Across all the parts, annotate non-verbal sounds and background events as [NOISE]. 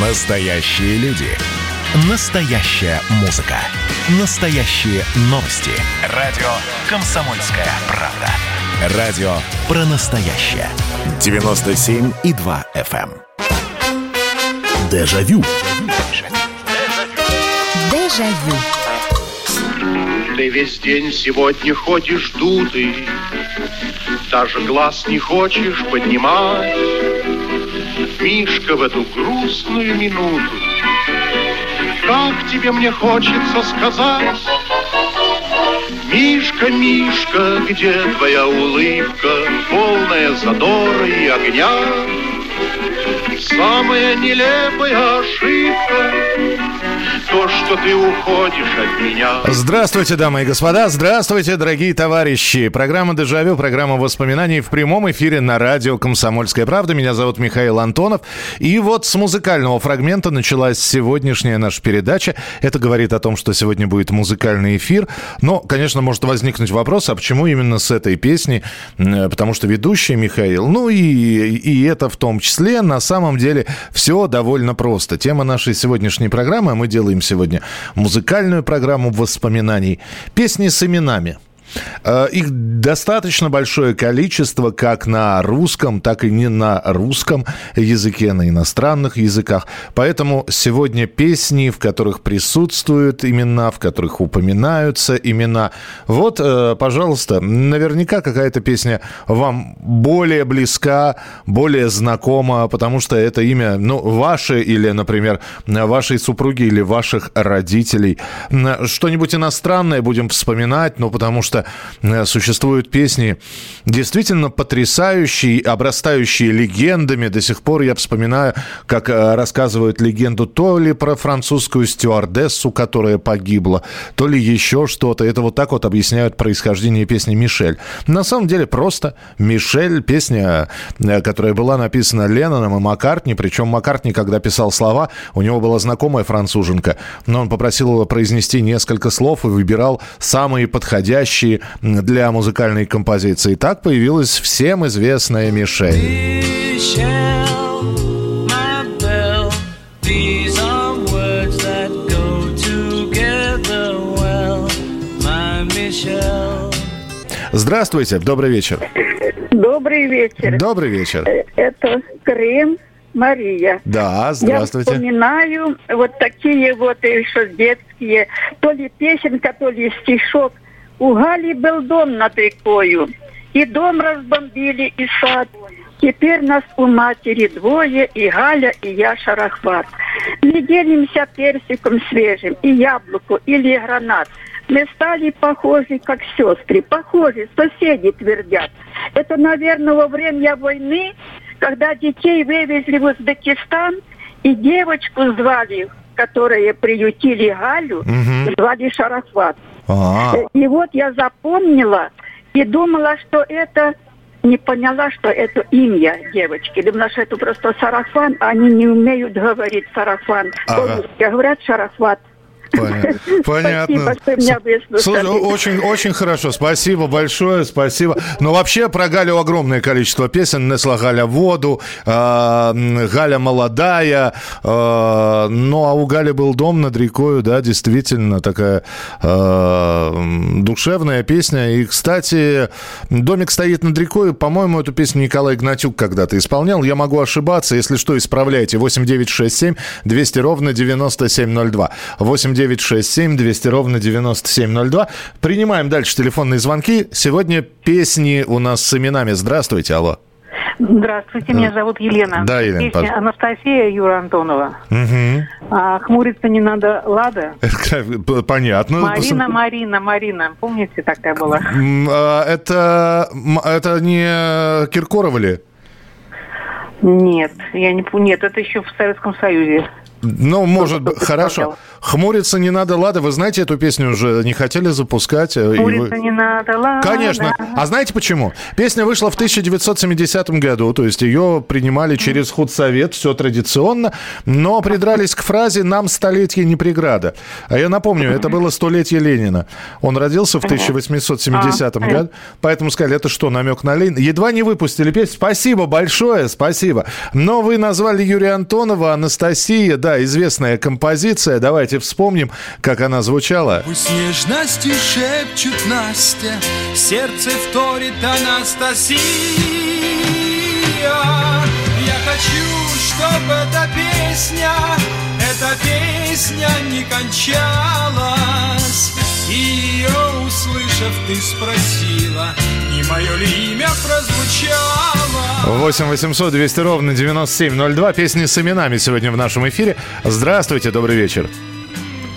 Настоящие люди. Настоящая музыка. Настоящие новости. Радио «Комсомольская правда». Радио про настоящее. 97,2 FM. эм. Дежавю. Дежавю. Ты весь день сегодня ходишь дутый, Даже глаз не хочешь поднимать. Мишка в эту грустную минуту, Как тебе мне хочется сказать, Мишка, Мишка, где твоя улыбка, Полная задора и огня? Самая нелепая ошибка То, что ты уходишь от меня Здравствуйте, дамы и господа, здравствуйте, дорогие товарищи. Программа «Дежавю», программа воспоминаний в прямом эфире на радио «Комсомольская правда». Меня зовут Михаил Антонов. И вот с музыкального фрагмента началась сегодняшняя наша передача. Это говорит о том, что сегодня будет музыкальный эфир. Но, конечно, может возникнуть вопрос, а почему именно с этой песни? Потому что ведущий Михаил, ну и, и это в том числе, на самом деле все довольно просто. Тема нашей сегодняшней программы, а мы делаем сегодня музыкальную программу воспоминаний. Песни с именами. Э, Их достаточно большое количество как на русском, так и не на русском языке, на иностранных языках. Поэтому сегодня песни, в которых присутствуют имена, в которых упоминаются имена. Вот, э, пожалуйста, наверняка какая-то песня вам более близка, более знакома, потому что это имя, ну, ваше или, например, вашей супруги или ваших родителей. Что-нибудь иностранное будем вспоминать, ну, потому что э, существуют песни действительно потрясающие, обрастающие легендами. До сих пор я вспоминаю, как э, рассказывают легенду то ли про французскую стюардессу, которая погибла, то ли еще что-то. Это вот так вот объясняют происхождение песни «Мишель». На самом деле просто «Мишель» песня, э, которая была написана Ленноном и Маккартни, причем Маккартни, когда писал слова, у него была знакомая француженка, но он попросил его произнести несколько слов и выбирал самые подходящие для музыкальной композиции. Так появилась всем известная «Мишель». Здравствуйте, добрый вечер. Добрый вечер. Добрый вечер. Э, Это Крым, Мария. Да, Я здравствуйте. вспоминаю вот такие вот еще детские, то ли песенка, то ли стишок. У Гали был дом над рекою, и дом разбомбили, и сад. Теперь нас у матери двое, и Галя, и я Шарахват. Мы делимся персиком свежим, и яблоку, или гранат. Мы стали похожи, как сестры, похожи, соседи твердят. Это, наверное, во время войны, когда детей вывезли в Узбекистан, и девочку звали, которые приютили Галю, Мгм. звали Шарафат. А, Э, И вот я запомнила и думала, что это не поняла, что это имя девочки. Думала, что это просто сарафан, а они не умеют говорить сарафан. Ага. Говорят шарафат. [LAUGHS] Понятно. Спасибо. Слушай, очень, очень хорошо. Спасибо большое, спасибо. Но вообще про Галю огромное количество песен. Несла Галя воду, м, Галя молодая. э, ну, а у Гали был дом над рекою, да, действительно такая м, душевная песня. И, кстати, домик стоит над рекой. По-моему, эту песню Николай Гнатюк когда-то исполнял. Я могу ошибаться. Если что, исправляйте. 8967 200 ровно 9702. 8967 200 ровно 9702. Принимаем дальше телефонные звонки. Сегодня песни у нас с именами. Здравствуйте, алло. Здравствуйте, меня зовут Елена. Да, Елена, Песня пожалуйста. Анастасия Юра Антонова. Мгм. А, хмуриться не надо, Лада. [LAUGHS] Понятно. Марина, Марина, Марина. Помните, такая была? А, Это, это не Киркорова ли? Нет, я не. Нет, это еще в Советском Союзе. Ну, может быть, хорошо. представлял. Хмуриться не надо, Лада. Вы знаете эту песню уже не хотели запускать? э, и вы- не надо, ладно. Конечно. А знаете почему? Песня вышла в 1970 году, то есть ее принимали через худсовет, все традиционно, но придрались к фразе «нам столетие не преграда». А я напомню, это было столетие Ленина. Он родился в 1870 А, году, поэтому сказали, это что, намек на Ленина? Едва не выпустили песню. Спасибо большое, спасибо. Но вы назвали Юрия Антонова, Анастасия, да, известная композиция. Давайте вспомним, как она звучала. Пусть нежности шепчут Настя, сердце вторит Анастасия. Я хочу, чтобы эта песня, эта песня не кончалась. И ее услышав, ты спросила, не мое ли имя прозвучало. 8 800 200 ровно 9702. Песни с именами сегодня в нашем эфире. Здравствуйте, добрый вечер.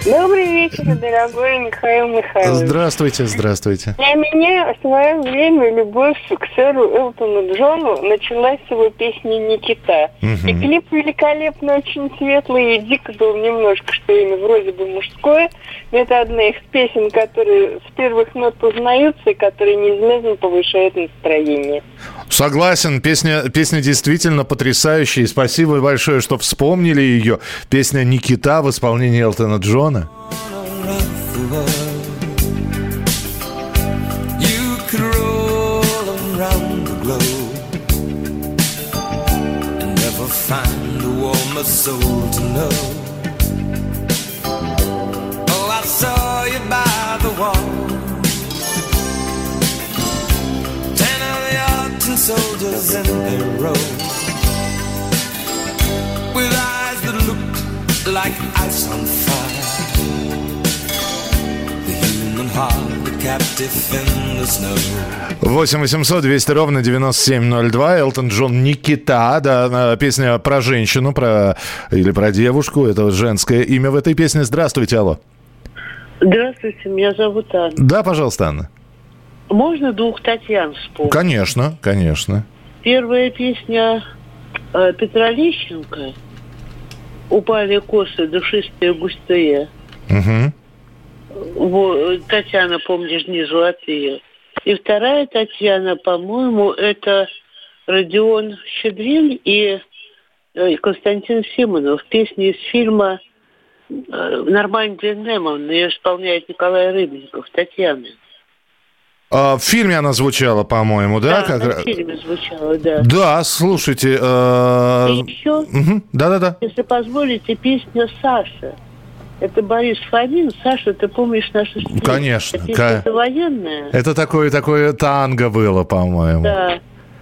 Добрый вечер, дорогой Михаил Михайлович. Здравствуйте, здравствуйте. Для меня в свое время любовь к сэру Элтону Джону началась с его песни «Никита». И клип великолепно, очень светлый, и дико был немножко, что имя вроде бы мужское. Но это одна из песен, которые с первых нот узнаются и которые неизменно повышают настроение. Согласен, песня, песня действительно потрясающая. И спасибо большое, что вспомнили ее. Песня «Никита» в исполнении Элтона Джона. Soul to know. Soldiers in their row with eyes that looked like ice on fire. The human heart, a captive in the snow. 8 800 200 ровно 9702. Элтон Джон «Никита». Да, песня про женщину, про или про девушку. Это женское имя в этой песне. Здравствуйте, алло. Здравствуйте, меня зовут Анна. Да, пожалуйста, Анна. Можно двух Татьян вспомнить? Конечно, конечно. Первая песня э, Петра Лещенко «Упали косы, душистые густые». Мгм. Во- Татьяна, помнишь, не золотые. И вторая Татьяна, по-моему, это Родион Щедрин и э, Константин Симонов. Песни из фильма э, «Нормандия Неман». Ее исполняет Николай Рыбников, Татьяна. А, в фильме она звучала, по-моему, да? Да, как на раз? фильме звучала, да. Да, слушайте. э, И еще, мгм, Да-да-да. если позволите, песня «Саша». Это Борис Фомин. Саша, ты помнишь нашу встречу? Конечно, Эта песня это военная. Это такое, такое танго было, по-моему. Да.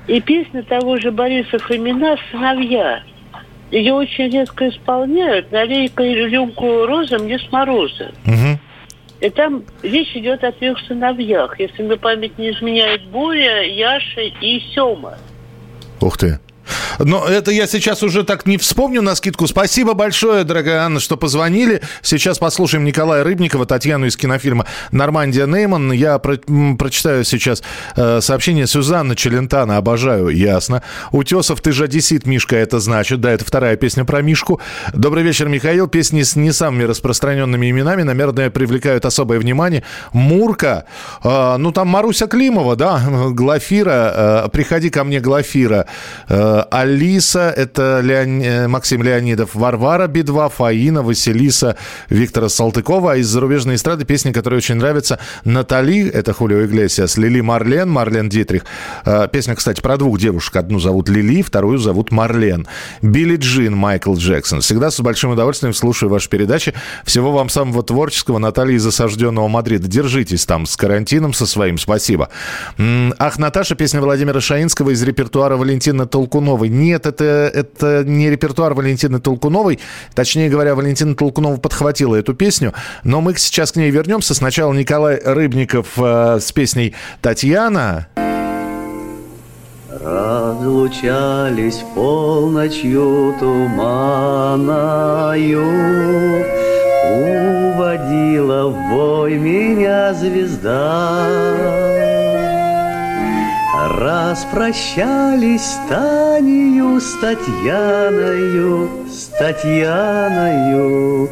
И песня того же Бориса Фомина «Сыновья». Ее очень редко исполняют. Налей-ка рюмку розы мне с мороза. Мгм. И там речь идет о трех сыновьях. Если мне память не изменяет, Боря, Яша и Сема. Ух ты. Но это я сейчас уже так не вспомню на скидку. Спасибо большое, дорогая Анна, что позвонили. Сейчас послушаем Николая Рыбникова, Татьяну из кинофильма «Нормандия Нейман». Я про- прочитаю сейчас э, сообщение Сюзанны Челентана. Обожаю, ясно. Утесов, ты же одессит, Мишка, это значит. Да, это вторая песня про Мишку. Добрый вечер, Михаил. Песни с не самыми распространенными именами, наверное, привлекают особое внимание. Мурка, э, ну там Маруся Климова, да, [LAUGHS] Глафира, э, приходи ко мне, Глафира. Э, Алиса, это Леон- э, Максим Леонидов, Варвара Би-2, Фаина, Василиса, Виктора Салтыкова. А из зарубежной эстрады песни, которые очень нравятся, Натали, это Хулио Иглесиас, Лили Марлен, Марлен Дитрих. Э, Песня, кстати, про двух девушек. Одну зовут Лили, вторую зовут Марлен. Билли Джин, Майкл Джексон. Всегда с большим удовольствием слушаю ваши передачи. Всего вам самого творческого, Натальи из осажденного Мадрида. Держитесь там с карантином со своим. Спасибо. Ах, Наташа, песня Владимира Шаинского из репертуара Валентины Толкуновой. Нет, это, это не репертуар Валентины Толкуновой. Точнее говоря, Валентина Толкунова подхватила эту песню. Но мы сейчас к ней вернемся. Сначала Николай Рыбников э, с песней «Татьяна». Разлучались полночью туманою, Уводила в бой меня звезда. Распрощались Танею, с Татьяною, с Татьяною.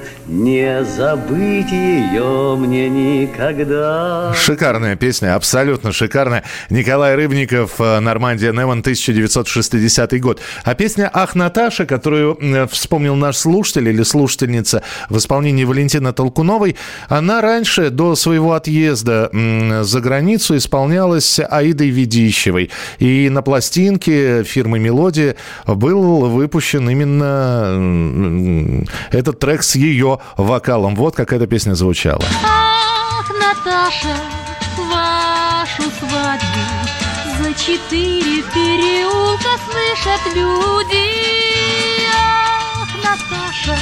Забыть ее мне никогда. Шикарная песня, абсолютно шикарная. Николай Рыбников, э, Нормандия Неман, 1960 год. А песня «Ах, Наташа», которую э, вспомнил наш слушатель или слушательница в исполнении Валентины Толкуновой, она раньше, до своего отъезда за границу, исполнялась Аидой Ведищевой. И на пластинке фирмы «Мелодия» был выпущен именно этот трек с ее вокалом. Вот как эта песня звучала. Ах, Наташа, вашу свадьбу За четыре переулка слышат люди Ах, Наташа,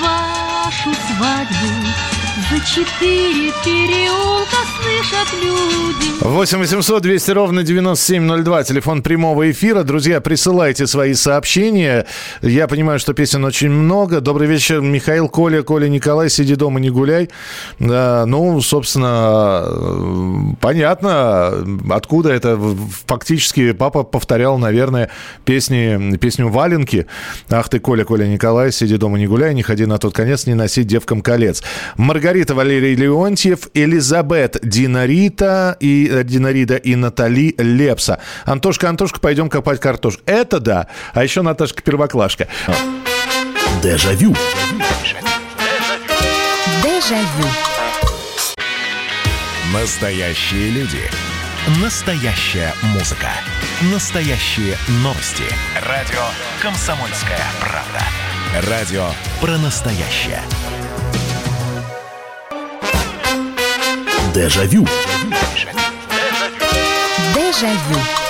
вашу свадьбу За четыре переулка слышат люди 8 800 200 ровно 9702, телефон прямого эфира. Друзья, присылайте свои сообщения. Я понимаю, что песен очень много. Добрый вечер, Михаил, Коля, Коля, Николай, сиди дома, не гуляй. Да, ну, собственно, э, понятно, откуда это. Фактически папа повторял, наверное, песни, песню «Валенки». Ах ты, Коля, Коля, Николай, сиди дома, не гуляй, не ходи на тот конец, не носи девкам колец. Маргарита Валерий Леонтьев, Элизабет Динарита и э, Динарида и Натали Лепса. Антошка, Антошка, пойдем копать картошку. Это да. А еще Наташка Первоклашка. Дежавю. Дежавю Настоящие люди. Настоящая музыка. Настоящие новости. Радио «Комсомольская правда». Радио про настоящее. Дежавю. Дежавю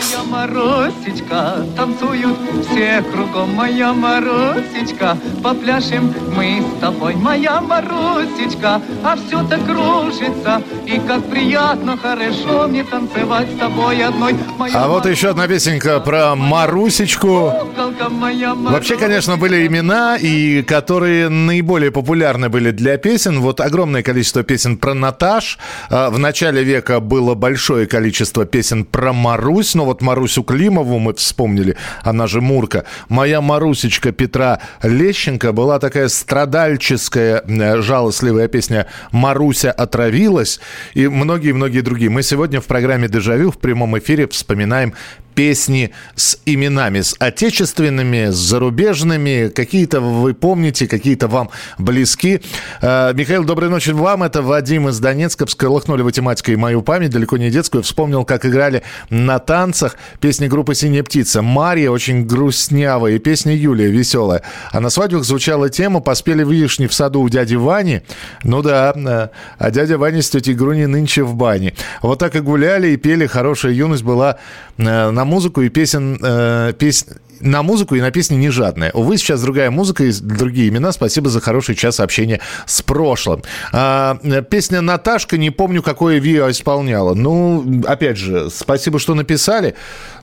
Моя Моросечка, танцуют все кругом, моя Моросечка, попляшем мы с тобой, моя Моросечка, а все так кружится, и как приятно, хорошо мне танцевать с тобой одной, моя А вот еще одна песенка про Марусечку. Вообще, конечно, были имена, и которые наиболее популярны были для песен. Вот огромное количество песен про Наташ. А, В начале века было большое количество песен про Марусь. Но вот Марусю Климову мы вспомнили, она же Мурка. Моя Марусечка Петра Лещенко была такая страдальческая, жалостливая песня «Маруся отравилась» и многие-многие другие. Мы сегодня в программе «Дежавю» в прямом эфире вспоминаем песни с именами, с отечественными, с зарубежными. Какие-то вы помните, какие-то вам близки. Э, Михаил, доброй ночи вам. Это Вадим из Донецка. Всколыхнули вы тематикой мою память, далеко не детскую. Вспомнил, как играли на танцах песни группы «Синяя птица». Мария очень грустнявая, и песня Юлия веселая. А на свадьбах звучала тема «Поспели вишни в саду у дяди Вани». Ну да, э, а дядя Ваня с тетей Груни нынче в бане. Вот так и гуляли, и пели. Хорошая юность была э, на музыку и песен... э, пес- на музыку и на песни не жадная. Увы, сейчас другая музыка и другие имена. Спасибо за хороший час общения с прошлым. А, песня «Наташка», не помню, какое Виа исполняла. Ну, опять же, спасибо, что написали.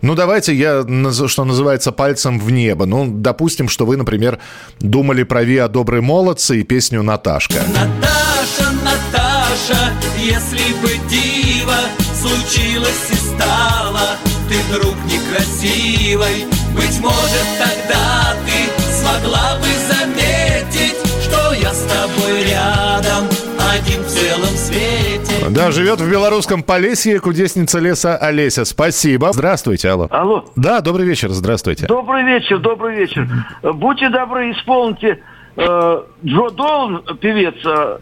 Ну, давайте я, что называется, пальцем в небо. Ну, допустим, что вы, например, думали про Виа «Добрые молодцы» и песню «Наташка». Наташа, Наташа, если бы диво случилось и стало, ты вдруг некрасивой, быть может тогда ты смогла бы заметить, что я с тобой рядом, один в целом свете. Да, живет в белорусском Полесье кудесница леса Олеся. Спасибо. Здравствуйте, алло. Алло. Да, добрый вечер, здравствуйте. Добрый вечер, добрый вечер. Будьте добры, исполните э, Джо Долан, певец. э,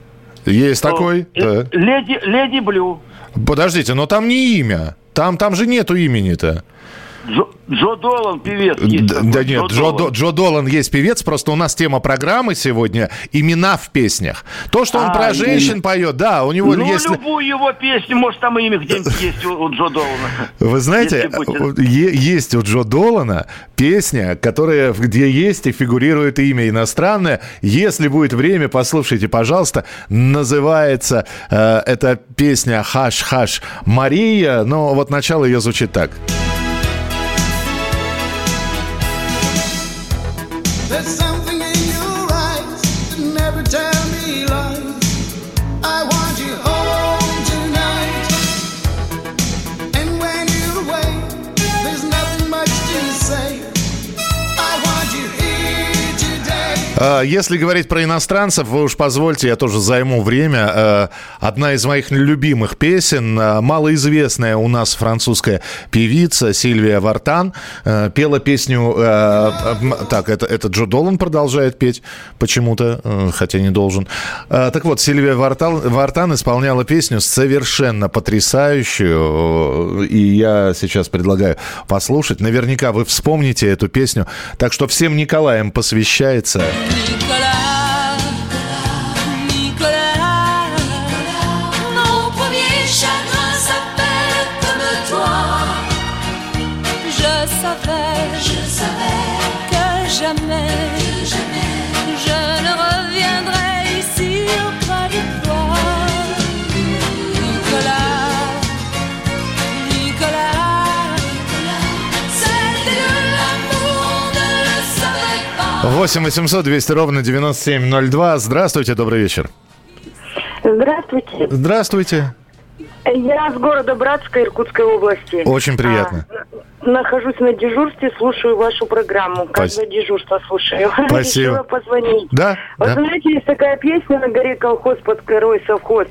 Есть такой? э, Да. Леди, Леди Блю. Подождите, но там не имя. Там, там же нету имени-то. Джо, Джо Долан, певец. есть Д- такой, Да нет, Джо, Долан. До- Джо Долан есть певец, просто у нас тема программы сегодня «Имена в песнях». То, что он А, про женщин именно. поет, да, у него Ну, есть... любую его песню, может, там имя где-нибудь есть у, у Джо Долана. [LAUGHS] Вы знаете, есть у Джо Долана песня, которая, где есть и фигурирует имя иностранное. Если будет время, послушайте, пожалуйста. Называется э, эта песня «Хаш-хаш Мария», но вот начало ее звучит так. There's Если говорить про иностранцев, вы уж позвольте, я тоже займу время. А, Одна из моих любимых песен, а, малоизвестная у нас французская певица Сильвия Вартан, а, пела песню... а, Так, это, это Джо Долан продолжает петь почему-то, хотя не должен. А, Так вот, Сильвия Вартан, Вартан исполняла песню совершенно потрясающую, и я сейчас предлагаю послушать. Наверняка вы вспомните эту песню. Так что всем Николаям посвящается. mi. 8 800 200 ровно 9702. Здравствуйте, добрый вечер. Здравствуйте. Здравствуйте. Я с города Братска Иркутской области. Очень приятно. А, нахожусь на дежурстве, слушаю вашу программу. Каждое дежурство слушаю. [LAUGHS] Спасибо. Решила позвонить. Да, Вот да. знаете, есть такая песня на горе колхоз под горой совхоз.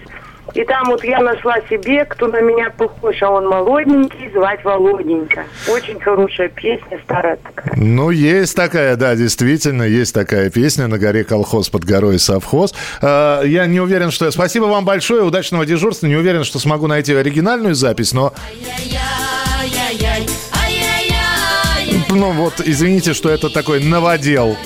И там вот я нашла себе, кто на меня похож, а он молоденький, звать Володенька. Очень хорошая песня, старая такая. Ну, есть такая, да, действительно, есть такая песня «На горе колхоз, под горой совхоз». Э, Я не уверен, что... Спасибо вам большое, удачного дежурства. Не уверен, что смогу найти оригинальную запись, но, ну вот, извините, что это такой новодел.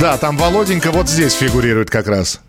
Да, там Володенька вот здесь фигурирует как раз.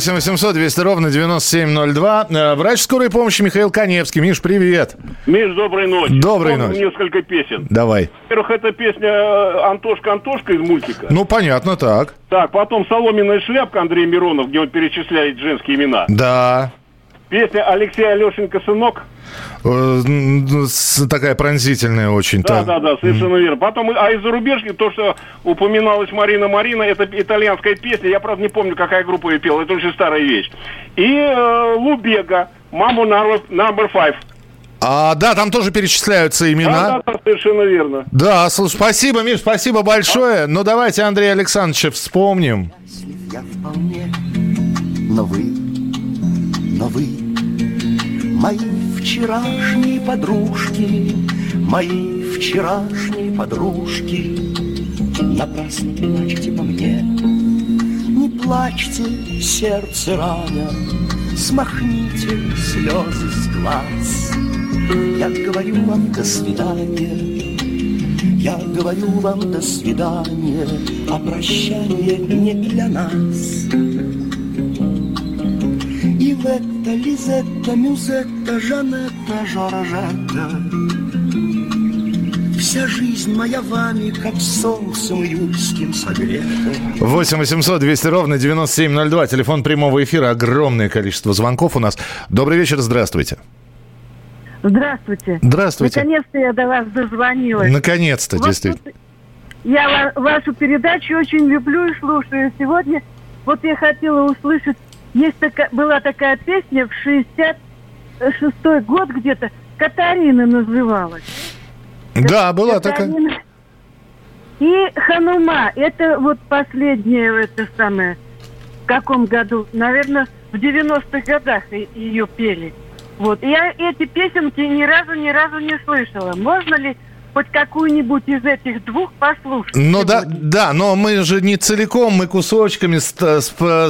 8 800 200 ровно 9702. Э, Врач скорой помощи Михаил Коневский. Миш, привет. Миш, доброй ночи. Доброй Помню ночи. несколько песен. Давай. Во-первых, это песня э, «Антошка, Антошка» из мультика. Ну, понятно, так. Так, потом «Соломенная шляпка» Андрей Миронов, где он перечисляет женские имена. Да. Песня «Алексей Алешенька, сынок». Э, Такая пронзительная очень. Да, да, да, совершенно верно. Потом, а из зарубежки, то, что упоминалась Марина Марина, это итальянская песня, я, правда, не помню, какая группа ее пела, это очень старая вещь. И э, Лубега, «Маму number five». А, да, там тоже перечисляются имена. Да, да, да, совершенно верно. Да, слушай, спасибо, Миш, спасибо большое. Ну, давайте Андрея Александровича вспомним. Я вполне, но вы, но вы, мои вчерашние подружки, мои вчерашние подружки, напрасно плачьте по мне, не плачьте, сердце рано, смахните слезы с глаз. Я говорю вам до свидания, я говорю вам до свидания, а прощание не для нас. Ветта, Лизетта, Мюзетта, Жанетта, Жоржетта, Вся жизнь моя вами, как солнцем июльским согрета. 8 800 200 ровно 9702. Телефон прямого эфира. Огромное количество звонков у нас. Добрый вечер, здравствуйте. Здравствуйте. Здравствуйте. Наконец-то я до вас дозвонилась. Наконец-то, Вот действительно. Я ва- вашу передачу очень люблю и слушаю. Сегодня вот я хотела услышать, есть такая, была такая песня в 66 год где-то, Катарина называлась. Да, была такая. Катарина. И Ханума, это вот последнее, это самое, в каком году? Наверное, в 90-х годах ее пели. Вот. Я эти песенки ни разу, ни разу не слышала. Можно ли хоть какую-нибудь из этих двух послушать? Ну да, да, но мы же не целиком, мы кусочками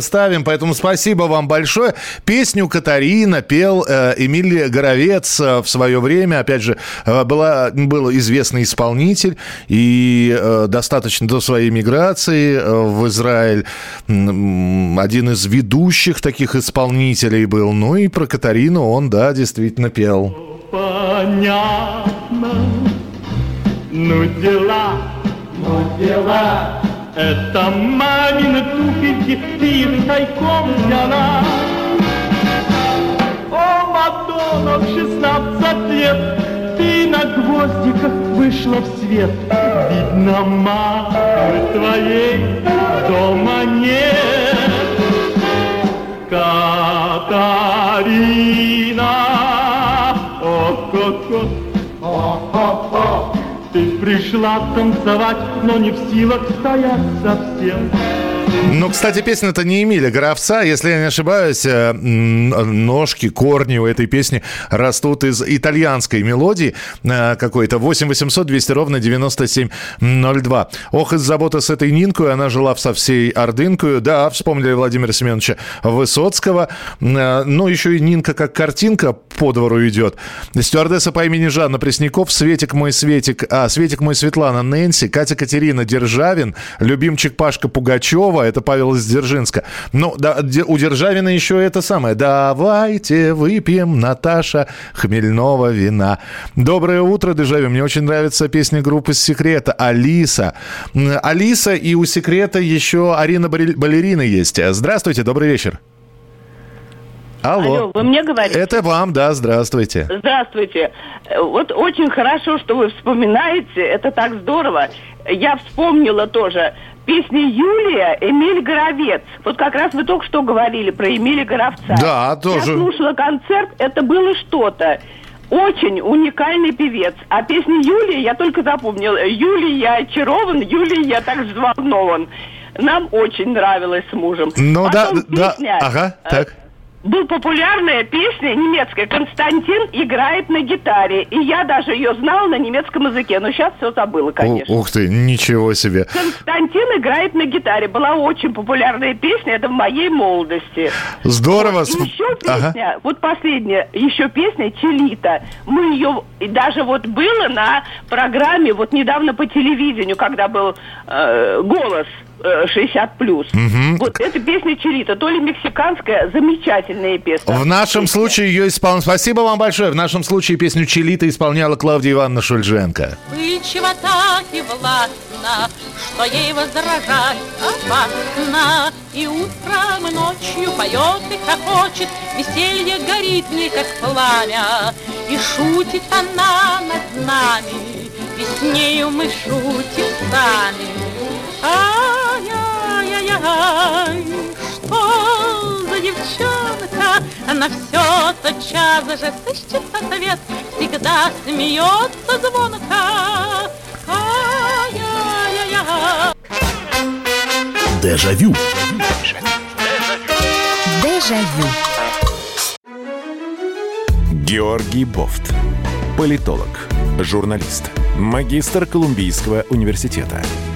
ставим, поэтому спасибо вам большое. Песню Катарина пел э, Эмиль Горовец э, в свое время. Опять же, э, была, был известный исполнитель и э, достаточно до своей миграции э, в Израиль м, один из ведущих таких исполнителей был. Ну и про Катарину он, да, действительно пел. Понятно, ну дела, ну дела, это мамины туфельки ты их тайком взяла. О, Мадонна, в шестнадцать лет ты на гвоздиках вышла в свет. Видно, мамы твоей дома нет. Катарина, о-ко-ко, о-хо-хо. Ты пришла танцевать, но не в силах стоять совсем. Ну, кстати, песня-то не Эмиля Горовца. Если я не ошибаюсь, э, ножки, корни у этой песни растут из итальянской мелодии э, какой-то. 8 800 200 ровно 9702. Ох, из заботы с этой Нинкой она жила со всей Ордынкою. Да, вспомнили Владимира Семеновича Высоцкого. Э, Ну, еще и Нинка как картинка по двору идет. Стюардесса по имени Жанна Пресняков, Светик мой Светик, а, Светик мой Светлана Нэнси, Катя Катерина Державин, любимчик Пашка Пугачева, это Павел из Дзержинска. Ну, да, у Державина еще это самое. Давайте выпьем, Наташа, хмельного вина. Доброе утро, Дежавю. Мне очень нравится песня группы «Секрета» «Алиса». Алиса и у «Секрета» еще Арина Балерина есть. Здравствуйте, добрый вечер. Алло. Алло, вы мне говорите? Это вам, да, здравствуйте. Здравствуйте. Вот очень хорошо, что вы вспоминаете. Это так здорово. Я вспомнила тоже песни Юлия, Эмиль Горовец. Вот как раз вы только что говорили про Эмиля Горовца. Да, тоже. Я слушала концерт, это было что-то. Очень уникальный певец. А песни Юлии я только запомнила. Юлии я очарован, Юлии я так взволнован. Нам очень нравилось с мужем. Ну да, Потом да, песня, ага, э, так. Был популярная песня немецкая. Константин играет на гитаре. И я даже ее знала на немецком языке. Но сейчас все забыла, конечно. У- ух ты, ничего себе. Константин играет на гитаре. Была очень популярная песня. Это в моей молодости. Здорово. Сп- еще Ага. песня, вот последняя, еще песня Челита. Мы ее, даже вот было на программе, вот недавно по телевидению, когда был э, голос 60 плюс. Мгм. Вот эта песня Челита, то ли мексиканская, замечательная песня. В нашем случае ее исполнял... Спасибо вам большое. В нашем случае песню «Челита» исполняла Клавдия Ивановна Шульженко. Вспыльчива так и властна, что ей возражать опасно. И утром, и ночью поет и хохочет, веселье горит в ней, как пламя. И шутит она над нами, и с нею мы шутим сами. Ай-яй-яй-яй, что за девчонка? Она все тотчас же сыщет ответ, всегда смеется звонко. Ай-яй-яй-яй. Дежавю. Дежавю. Георгий Бофт. Политолог, журналист, магистр Колумбийского университета,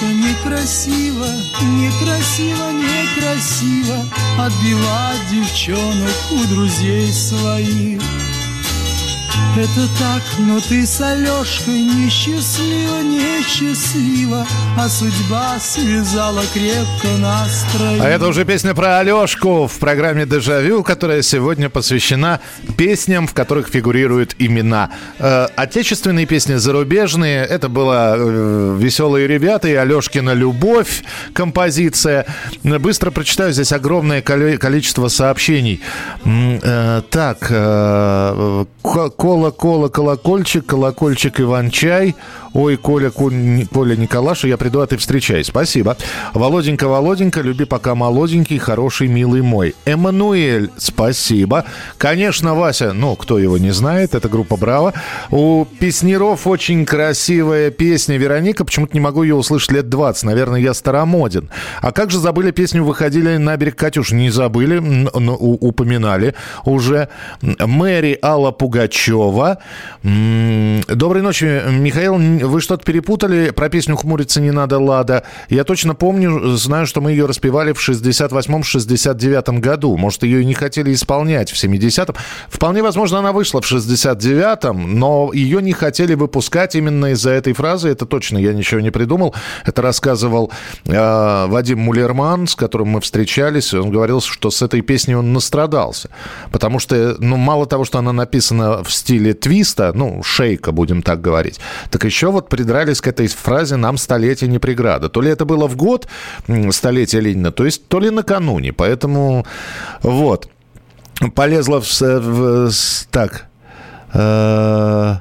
что некрасиво, некрасиво, некрасиво Отбивать девчонок у друзей своих Это так, но ты с Алешкой несчастлива, несчастлива А судьба связала крепко нас А это уже песня про Алешку в программе «Дежавю», которая сегодня посвящена песням, в которых фигурируют имена. Э, отечественные песни, зарубежные. Это было э, «Веселые ребята» и «Алешкина любовь» композиция. Быстро прочитаю здесь огромное количество сообщений. Э, так, э, ко- кола, кола, колокольчик, колокольчик Иван-чай. Ой, Коля, Коль- Коля Николаша, я приду, а ты встречай. Спасибо. Володенька, Володенька, люби пока молоденький, хороший, милый мой. Эммануэль, спасибо. Конечно, Вася, ну, кто его не знает, это группа «Браво». У Песнеров очень красивая песня «Вероника». Почему-то не могу ее услышать лет 20. Наверное, я старомоден. А как же забыли песню «Выходили на берег Катюш»? Не забыли, н- н- у- упоминали уже. Мэри Алла Пугачева. Доброй ночи, Михаил. Вы что-то перепутали про песню «Хмуриться не надо, Лада». Я точно помню, знаю, что мы ее распевали в 68-69 году. Может, ее и не хотели исполнять в 70-м. Вполне возможно, она вышла в 69-м, но ее не хотели выпускать именно из-за этой фразы. Это точно, я ничего не придумал. Это рассказывал э, Вадим Мулерман, с которым мы встречались. Он говорил, что с этой песней он настрадался. Потому что, ну, мало того, что она написана в стиле твиста, ну, шейка, будем так говорить, так еще вот придрались к этой фразе «нам столетие не преграда». То ли это было в год столетия Ленина, то есть то ли накануне. Поэтому вот. Полезла в... в- так. Э,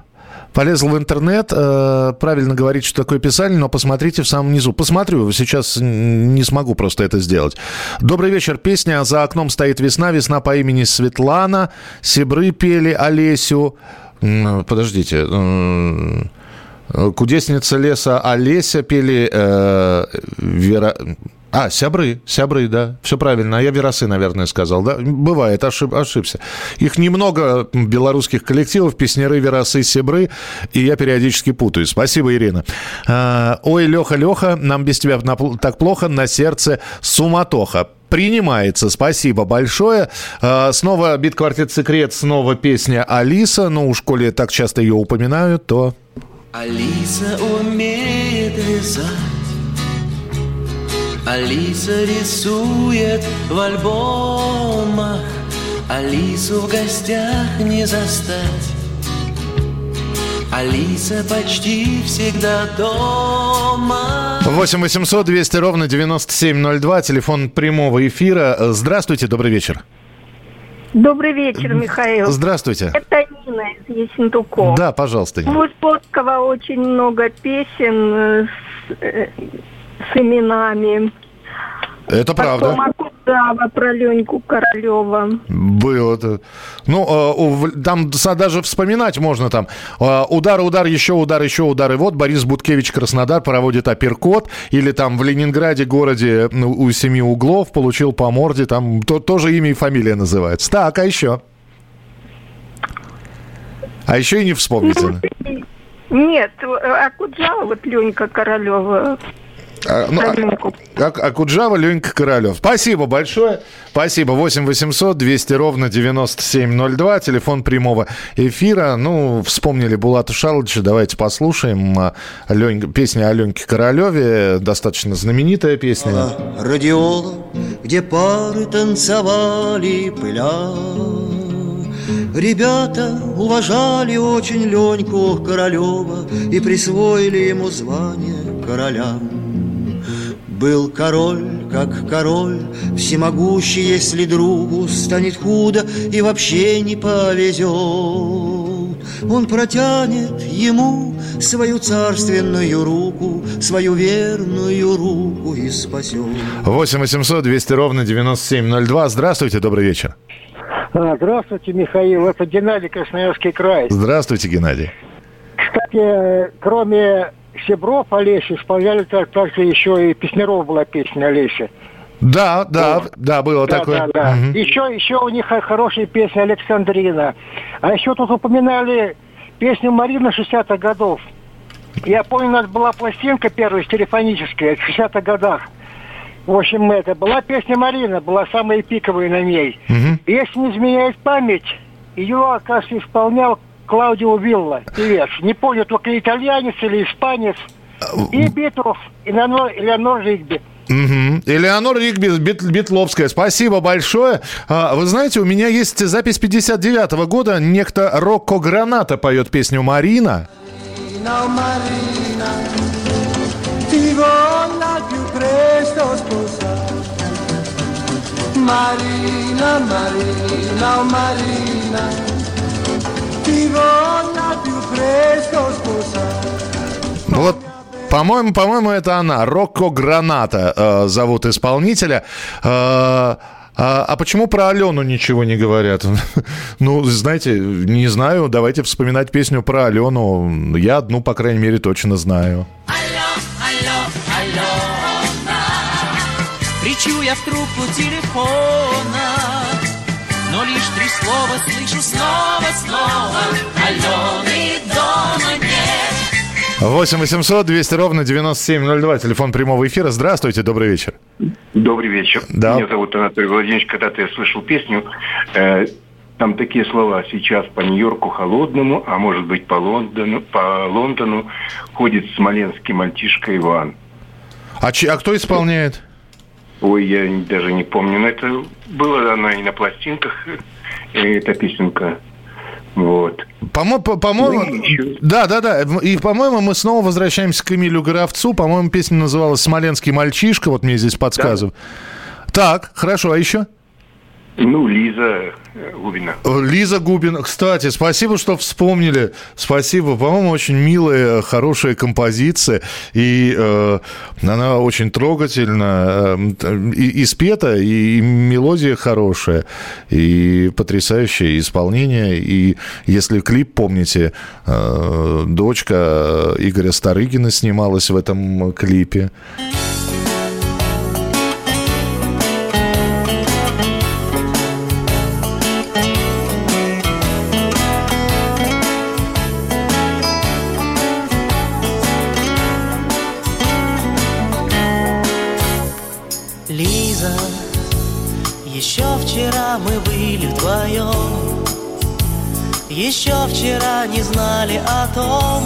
Полезл в интернет, э, правильно говорить, что такое писали, но посмотрите в самом низу. Посмотрю, сейчас не смогу просто это сделать. Добрый вечер. Песня «За окном стоит весна», весна по имени Светлана, Сибры пели Олесю. Подождите. М, Кудесница леса Олеся пели э, Вера... А, сябры, сябры, да, все правильно. А я веросы, наверное, сказал, да? Бывает, ошиб, ошибся. Их немного белорусских коллективов, песнеры, веросы, сябры, и я периодически путаю. Спасибо, Ирина. А, Ой, Леха, Леха, нам без тебя так плохо, на сердце суматоха. Принимается, спасибо большое. А, Снова бит-квартет «Секрет», снова песня «Алиса». Ну, уж коли так часто ее упоминают, то... Алиса умеет вязать Алиса рисует в альбомах. Алису в гостях не застать. Алиса почти всегда дома. 8 800 200 ровно 9702, телефон прямого эфира. Здравствуйте, добрый вечер. Добрый вечер, Михаил. Здравствуйте. Это Нина из Ессентуков. Да, пожалуйста. Нина. У Высоцкого очень много песен э, с, э, с именами. Это правда. Потом Акудава про Леньку Королева. Было. это. Ну, э, там са- даже вспоминать можно там. э, Удар, удар, еще удар, еще удар. И вот Борис Буткевич Краснодар проводит апперкот. Или там в Ленинграде, городе ну, у семи углов, получил по морде. Там то- тоже имя и фамилия называется. Так, а еще? А еще и не вспомните. Нет, э, Акуджава, вот Ленька Королева. А, ну, а-. А, Акуджава, Ленька Королев. Спасибо большое. Спасибо. 8 800 200 ровно 9702. Телефон прямого эфира. Ну, вспомнили Булата Шалыча. Давайте послушаем а, Лёнь- песня о Леньке Королеве. Достаточно знаменитая песня. Радиола, где пары танцевали пыля. Ребята уважали очень Леньку Королева И присвоили ему звание короля. Был король, как король, всемогущий, если другу станет худо и вообще не повезет. Он протянет ему свою царственную руку, свою верную руку и спасет. 8 800 200 ровно 9702. Здравствуйте, добрый вечер. А, Здравствуйте, Михаил. Это Геннадий, Красноярский край. Здравствуйте, Геннадий. Кстати, кроме Себров Олеси, исполняли так- также еще и Песнеров была песня Олеси. Да, да, да, было Да, такое. да, да. Мгм. Еще, еще у них хо- хорошая песня Александрина. А еще тут упоминали песню Марины 60-х годов. Я помню, у нас была пластинка первая, телефоническая, в 60-х годах. В общем, это была песня Марина, была самая пиковая на ней. Если не изменяет память, ее, оказывается, исполнял Клаудио Вилла, певец. Не помню, только итальянец или испанец. И Битлов, и Леонор, Ригби. Мгм. Элеонор Ригби, Бит- Битловская, спасибо большое. А, Вы знаете, у меня есть запись 59 года. Некто Рокко Граната поет песню «Марина». Marina, Marina, ti voglio più presto sposare. Marina, Marina, oh Marina, Вот, по-моему, по-моему, это она. Рокко Граната э, зовут исполнителя. Э, а, а почему про Алену ничего не говорят? [LAUGHS] Ну, знаете, не знаю. Давайте вспоминать песню про Алену. Я одну, по крайней мере, точно знаю. Алло, Алена Кричу я в трубку телефона слышу снова снова Алены дома нет 8 800 200 ровно 9702, телефон прямого эфира. Здравствуйте, добрый вечер. Добрый вечер. Да. Меня зовут Анатолий Владимирович. Когда-то я слышал песню, э, там такие слова «Сейчас по Нью-Йорку холодному, а может быть по Лондону, по Лондону ходит смоленский мальчишка Иван». А, чи- а кто исполняет? Ой, я даже не помню, но это было она и на пластинках, эта песенка. Вот. По-мо- по- По-моему, да, да, да. И, по-моему, мы снова возвращаемся к Эмилю Горовцу. По-моему, песня называлась «Смоленский мальчишка». Вот мне здесь подсказывают. Так, хорошо. А еще? Ну, Лиза э, Губина. Лиза Губина. Кстати, спасибо, что вспомнили. Спасибо. По-моему, очень милая, хорошая композиция. И э, она очень трогательна. э, И, и спета, и мелодия хорошая. И потрясающее исполнение. И если клип, помните, э, дочка Игоря Старыгина снималась в этом клипе. Вчера не знали о том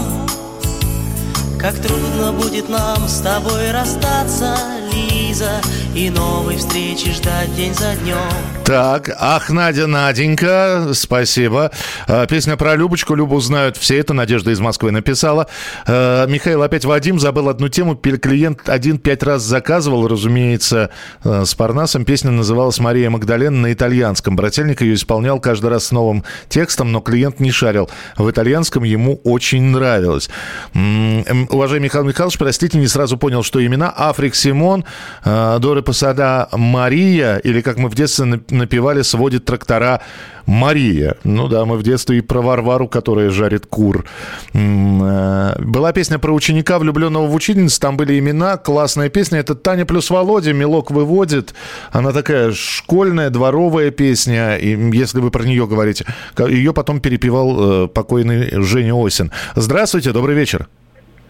Как трудно будет нам с тобой расстаться, Лиза И новой встречи ждать день за днем Так, ах, Надя, Наденька, спасибо. А, Песня про Любочку, Любу знают все, это Надежда из Москвы написала. А, Михаил, опять Вадим забыл одну тему. Клиент один пять раз заказывал, разумеется, э, с Парнасом. Песня называлась «Мария Магдалена» на итальянском. Брательник ее исполнял каждый раз с новым текстом, но клиент не шарил. В итальянском ему очень нравилось. Эм, Уважаемый Михаил Михайлович, простите, не сразу понял, что имена. Африк Симон, э, Доры Посада Мария, или, как мы в детстве нап- напевали, сводит трактора Мария. Ну да, мы в детстве и про Варвару, которая жарит кур. Э, Была песня про ученика, влюбленного в учительницу, там были имена, классная песня. Это Таня плюс Володя, Мелок выводит. Она такая школьная, дворовая песня, и если вы про нее говорите. Ее потом перепевал э, покойный Женя Осин. Здравствуйте, добрый вечер.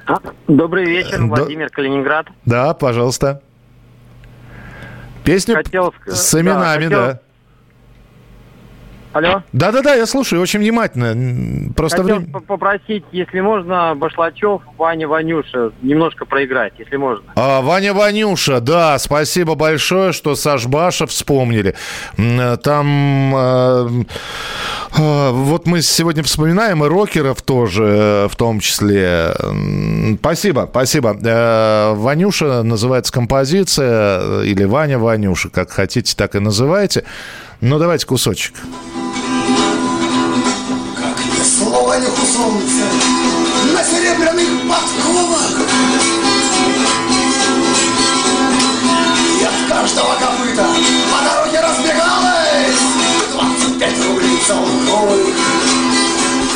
А, Добрый вечер, Да. Владимир Калининград. Да, пожалуйста. Песню Хотел с да, именами, хотел- да. Алло. Да-да-да, я слушаю очень внимательно. Просто Хотел время- попросить, если можно, Башлачев, Ваня, Ванюша немножко проиграть, если можно. А, Ваня Ванюша, да, спасибо большое, что Саш Баша вспомнили. Там э, э, вот мы сегодня вспоминаем и рокеров тоже, э, в том числе. Спасибо, спасибо. Э, Ванюша называется композиция, э, или Ваня Ванюша, как хотите, так и называйте. Ну, давайте кусочек. Слово нюху солнца на серебряных подковах. И от каждого копыта по дороге разбегалось 25 рублей целковых К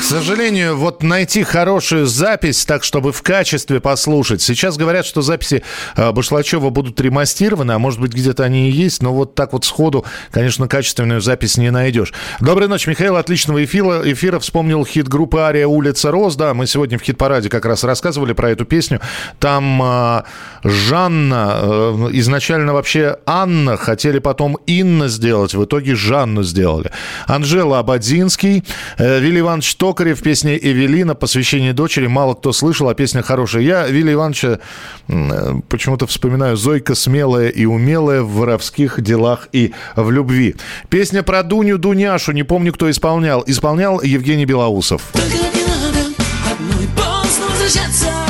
сожалению, вот найти хорошую запись, так чтобы в качестве послушать. Сейчас говорят, что записи э, Башлачева будут ремастированы, а может быть где-то они и есть, но вот так вот сходу, конечно, качественную запись не найдешь. Доброй ночи, Михаил. Отличного эфира. эфира. Вспомнил хит группы «Ария. Улица Роз». Да, мы сегодня в хит-параде как раз рассказывали про эту песню. Там э, Жанна, э, изначально вообще Анна, хотели потом Инна сделать, в итоге Жанну сделали. Анжела Абадзинский, э, Вилли Иванович Токарев, песня «Эвелина», посвящение дочери, мало кто слышал, а песня хорошая. Я Вилли Ивановича э, почему-то вспоминаю «Зойка смелая и умелая в воровских делах и в любви». Песня про Дуню Дуняшу, не помню, кто исполнял. Исполнял Евгений Белоусов. Одной поздно возвращаться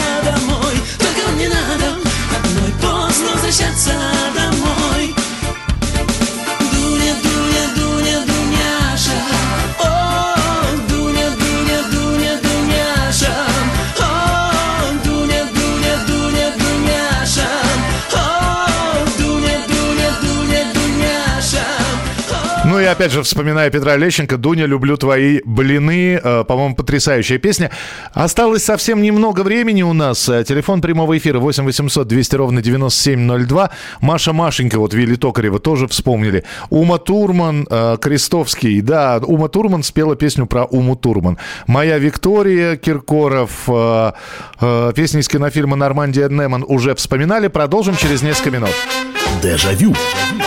опять же, вспоминая Петра Лещенко, «Дуня, люблю твои блины». Э, По-моему, потрясающая песня. Осталось совсем немного времени у нас. Э, Телефон прямого эфира 8 800 200 ровно 9702. Маша Машенька, вот Вилли Токарева тоже вспомнили. Ума Турман, э, Крестовский. Да, Ума Турман спела песню про Уму Турман. «Моя Виктория», Киркоров. Песни из кинофильма «Нормандия Неман» уже вспоминали. Продолжим через несколько минут. Дежавю. Дежавю.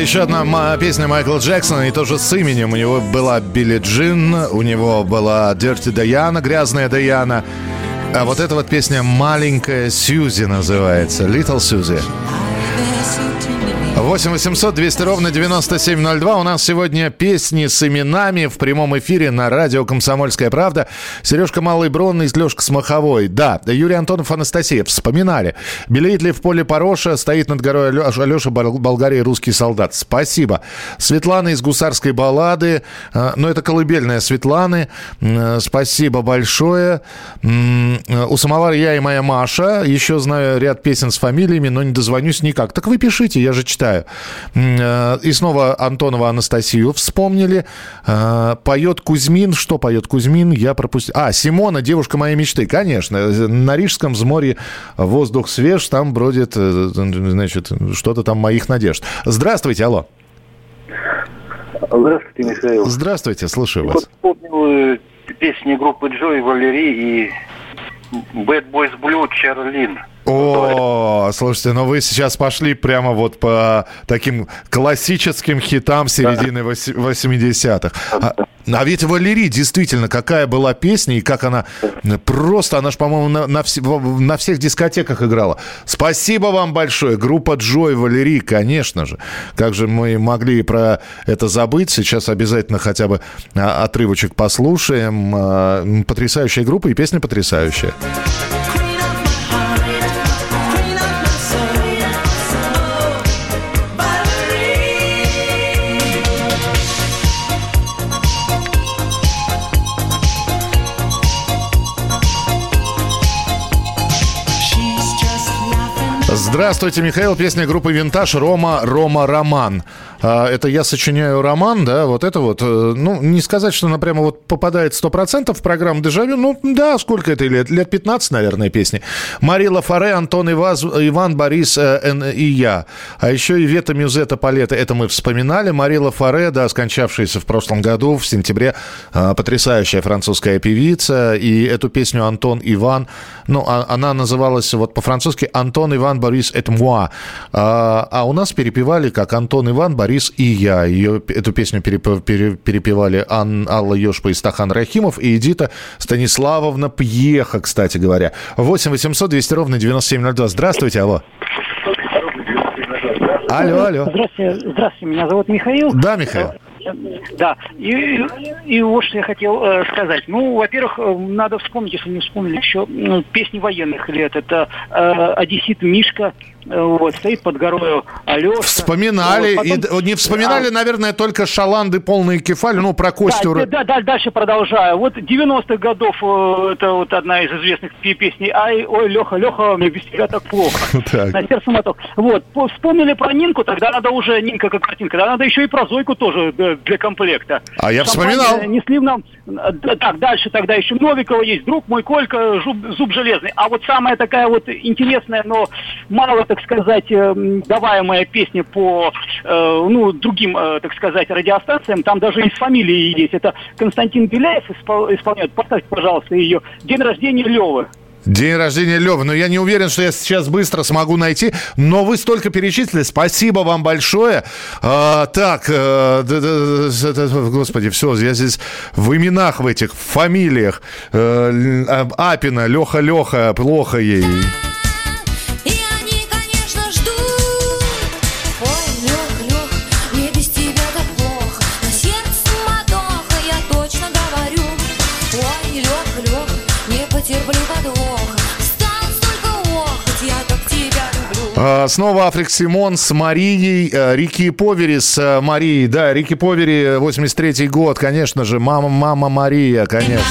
еще одна песня Майкла Джексона, и тоже с именем. У него была Билли Джин, у него была Дерти Даяна, грязная Даяна. А вот эта вот песня «Маленькая Сьюзи» называется. Little Suzy. 8 800 200 ровно 9702. У нас сегодня песни с именами в прямом эфире на радио «Комсомольская правда». Сережка Малый Бронный, Лешка Смаховой. Да, Юрий Антонов, Анастасия. Вспоминали. Белеет ли в поле Пороша, стоит над горой Алеша Бол- Болгарии русский солдат. Спасибо. Светлана из гусарской баллады. Э, Ну, это колыбельная Светланы. Э, Спасибо большое. Э, У самовара я и моя Маша. Еще знаю ряд песен с фамилиями, но не дозвонюсь никак. Так вы пишите, я же читаю. М, э, И снова Антонова Анастасию вспомнили. Э, Поет Кузьмин. Что поет Кузьмин? Я пропустил. А, Симона, девушка моей мечты. Конечно. На Рижском взморье воздух свеж. Там бродит, э, значит, что-то там моих надежд. Здравствуйте, алло. Здравствуйте, Михаил. Здравствуйте, слушаю Вот вас. вспомнил э, песни группы Джой, Валерий и Bad Boys Blue Чарлин. О, [LAUGHS] слушайте, ну вы сейчас пошли прямо вот по таким классическим хитам середины вось- 80-х. А, а ведь Валерий, действительно, какая была песня и как она просто, она же, по-моему, на, на вс- на всех дискотеках играла. Спасибо вам большое. Группа Джой, Валерий, конечно же. Как же мы могли про это забыть? Сейчас обязательно хотя бы а, отрывочек послушаем. А, Потрясающая группа и песня потрясающая. Здравствуйте, Михаил. Песня группы «Винтаж» «Рома, Рома, Роман». А, Это я сочиняю роман, да, вот это вот. э, Ну, не сказать, что она прямо вот попадает 100% в программу «Дежавю». Ну, да, сколько это лет? Лет 15, наверное, песни. Марила Фаре, Антон Иваз, Иван, Борис э, и я. А еще и Вета Мюзета Палета. Это мы вспоминали. Марила Фаре, да, скончавшаяся в прошлом году, в сентябре. а, Потрясающая французская певица. И эту песню Антон Иван, ну, а- она называлась вот по-французски «Антон Иван Борис et moi». А, а у нас перепевали как «Антон Иван Борис и я». Ее, эту песню переп- пере- перепевали Ан- Алла Ёшпа и Стахан Рахимов и Эдита Станиславовна Пьеха, кстати говоря. 8 800 200 ровно 9702. Здравствуйте, алло. Алло, алло. Здравствуйте, здравствуйте, меня зовут Михаил. Да, Михаил. Да, и, и вот что я хотел э, сказать. Ну, во-первых, э, надо вспомнить, если не вспомнили еще, ну, песни военных лет. Это э, «Одессит Мишка», вот, стоит под горою Алеша. Вспоминали, Вот, и потом- д- не вспоминали, А, наверное, только шаланды полные кефали, ну, про Костю. Да, да, да, дальше продолжаю. Вот 90-х годов, э, это вот одна из известных пе- песней «Ай, ой, Леха, Леха, мне без тебя так плохо». [LAUGHS] Так. На сердце моток. Вот, по- вспомнили про Нинку, тогда надо уже, Нинка как картинка, тогда надо еще и про Зойку тоже э, для комплекта. А я Шампанское вспоминал. Не слив нам. э, Так, дальше тогда еще Новикова есть, друг мой Колька, зуб, зуб железный. А вот самая такая вот интересная, но мало, так сказать, эм, даваемая песня по, э, ну, другим, э, так сказать, радиостанциям, там даже из фамилии есть. Это Константин Беляев испол- исполняет. Поставьте, пожалуйста, ее. День рождения Левы. День рождения Левы. Но я не уверен, что я сейчас быстро смогу найти. Но вы столько перечислили. Спасибо вам большое. А, так, э, господи, все, я здесь в именах в этих, в фамилиях. Э, а, Апина, Леха, Леха, плохо ей. Снова Африк Симон с Марией, э, Рики Повери с э, Марией. Да, Рики Повери, 83-й год, конечно же. Мама, мама Мария, конечно.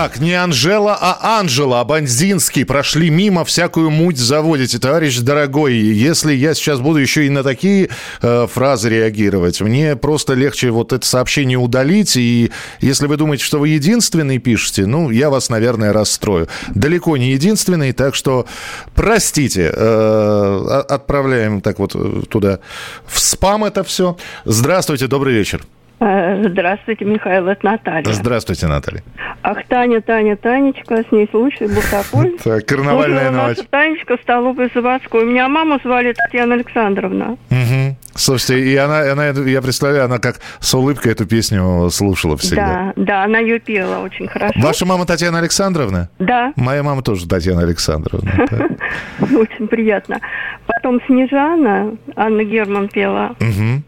Так, не Анжела, а Анжела Абандзинский прошли мимо, всякую муть заводите. Товарищ дорогой, если я сейчас буду еще и на такие э, фразы реагировать, мне просто легче вот это сообщение удалить. И если вы думаете, что вы единственный пишете, ну, я вас, наверное, расстрою. Далеко не единственный, так что простите. э, о- отправляем так вот э, туда в спам это все. Здравствуйте, добрый вечер. Э, Здравствуйте, Михаил, это Наталья. Здравствуйте, Наталья. Ах, Таня, Таня, Танечка, с ней случай был такой. [LAUGHS] Так, карнавальная ночь. Танечка в столовой заводской. У меня маму звали Татьяна Александровна. Мгм. Слушайте, и она, она, я представляю, она как с улыбкой эту песню слушала всегда. Да, да, она ее пела очень хорошо. Ваша мама Татьяна Александровна? Да, Моя мама тоже Татьяна Александровна. [LAUGHS] Очень приятно. Потом Снежана, Анна Герман пела. Мгм.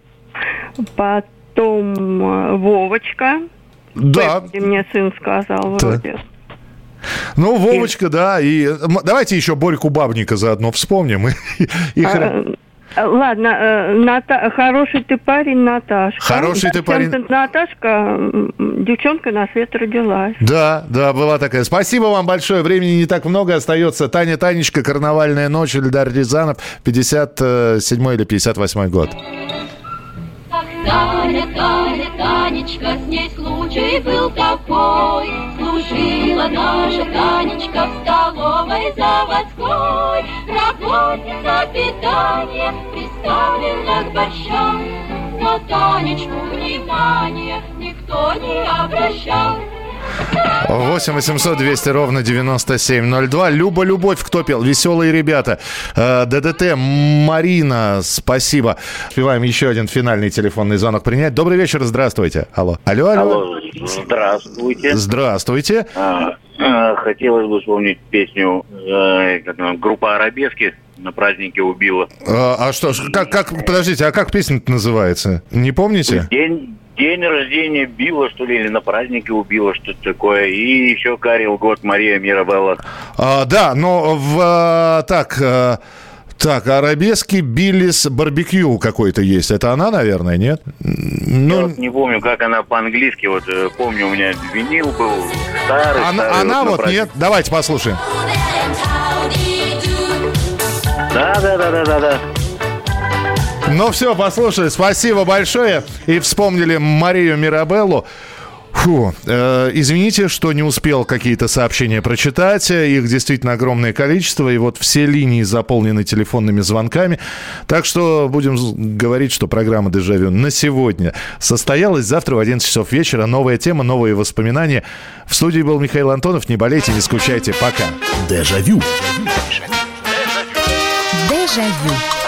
Потом э, Вовочка. Да. Пепси мне сын сказал Да. вроде. Ну, Вовочка, да. И давайте еще Борьку Бабника заодно вспомним. И- [LAUGHS] и А, Ладно, э, Ната- хороший ты парень, Наташка. Хороший ты парень. Наташка, девчонка на свет родилась. Да, да, была такая. Спасибо вам большое. Времени не так много остается. Таня Танечка, «Карнавальная ночь», Эльдар Рязанов, 57 или 58 год. Таня, Таня, Танечка, с ней случай был такой. Служила наша Танечка в столовой заводской. Работница питания приставлена к борщам. Но Танечку внимания никто не обращал. 8 800 200 ровно 9702. Люба Любовь, кто пел? Веселые ребята. Э, ДДТ, Марина, спасибо. Успеваем еще один финальный телефонный звонок принять. Добрый вечер, здравствуйте. Алло. Алло, алло. Алло, здравствуйте. Здравствуйте. А, а, хотелось бы вспомнить песню э, как группа Арабески на празднике убила. А, а что, как, как, подождите, а как песня называется? Не помните? День, день рождения Билла, что ли, или на празднике убила, что-то такое. И еще Карил Год, Мария Мирабелла. А, да, но в... а, так, а, так, арабески Биллис барбекю какой-то есть. Это она, наверное, нет? Я Ну, вот не помню, как она по-английски. Вот э, помню, у меня винил был старый. она, старый, она на вот праздник. нет. Давайте послушаем. Да, да, да, да, да, да. Ну все, послушали. Спасибо большое. И вспомнили Марию Мирабеллу. Фу, э, извините, что не успел какие-то сообщения прочитать. Их действительно огромное количество. И вот все линии заполнены телефонными звонками. Так что будем говорить, что программа «Дежавю» на сегодня состоялась. Завтра в 11 часов вечера новая тема, новые воспоминания. В студии был Михаил Антонов. Не болейте, не скучайте. Пока. Дежавю. Дежавю.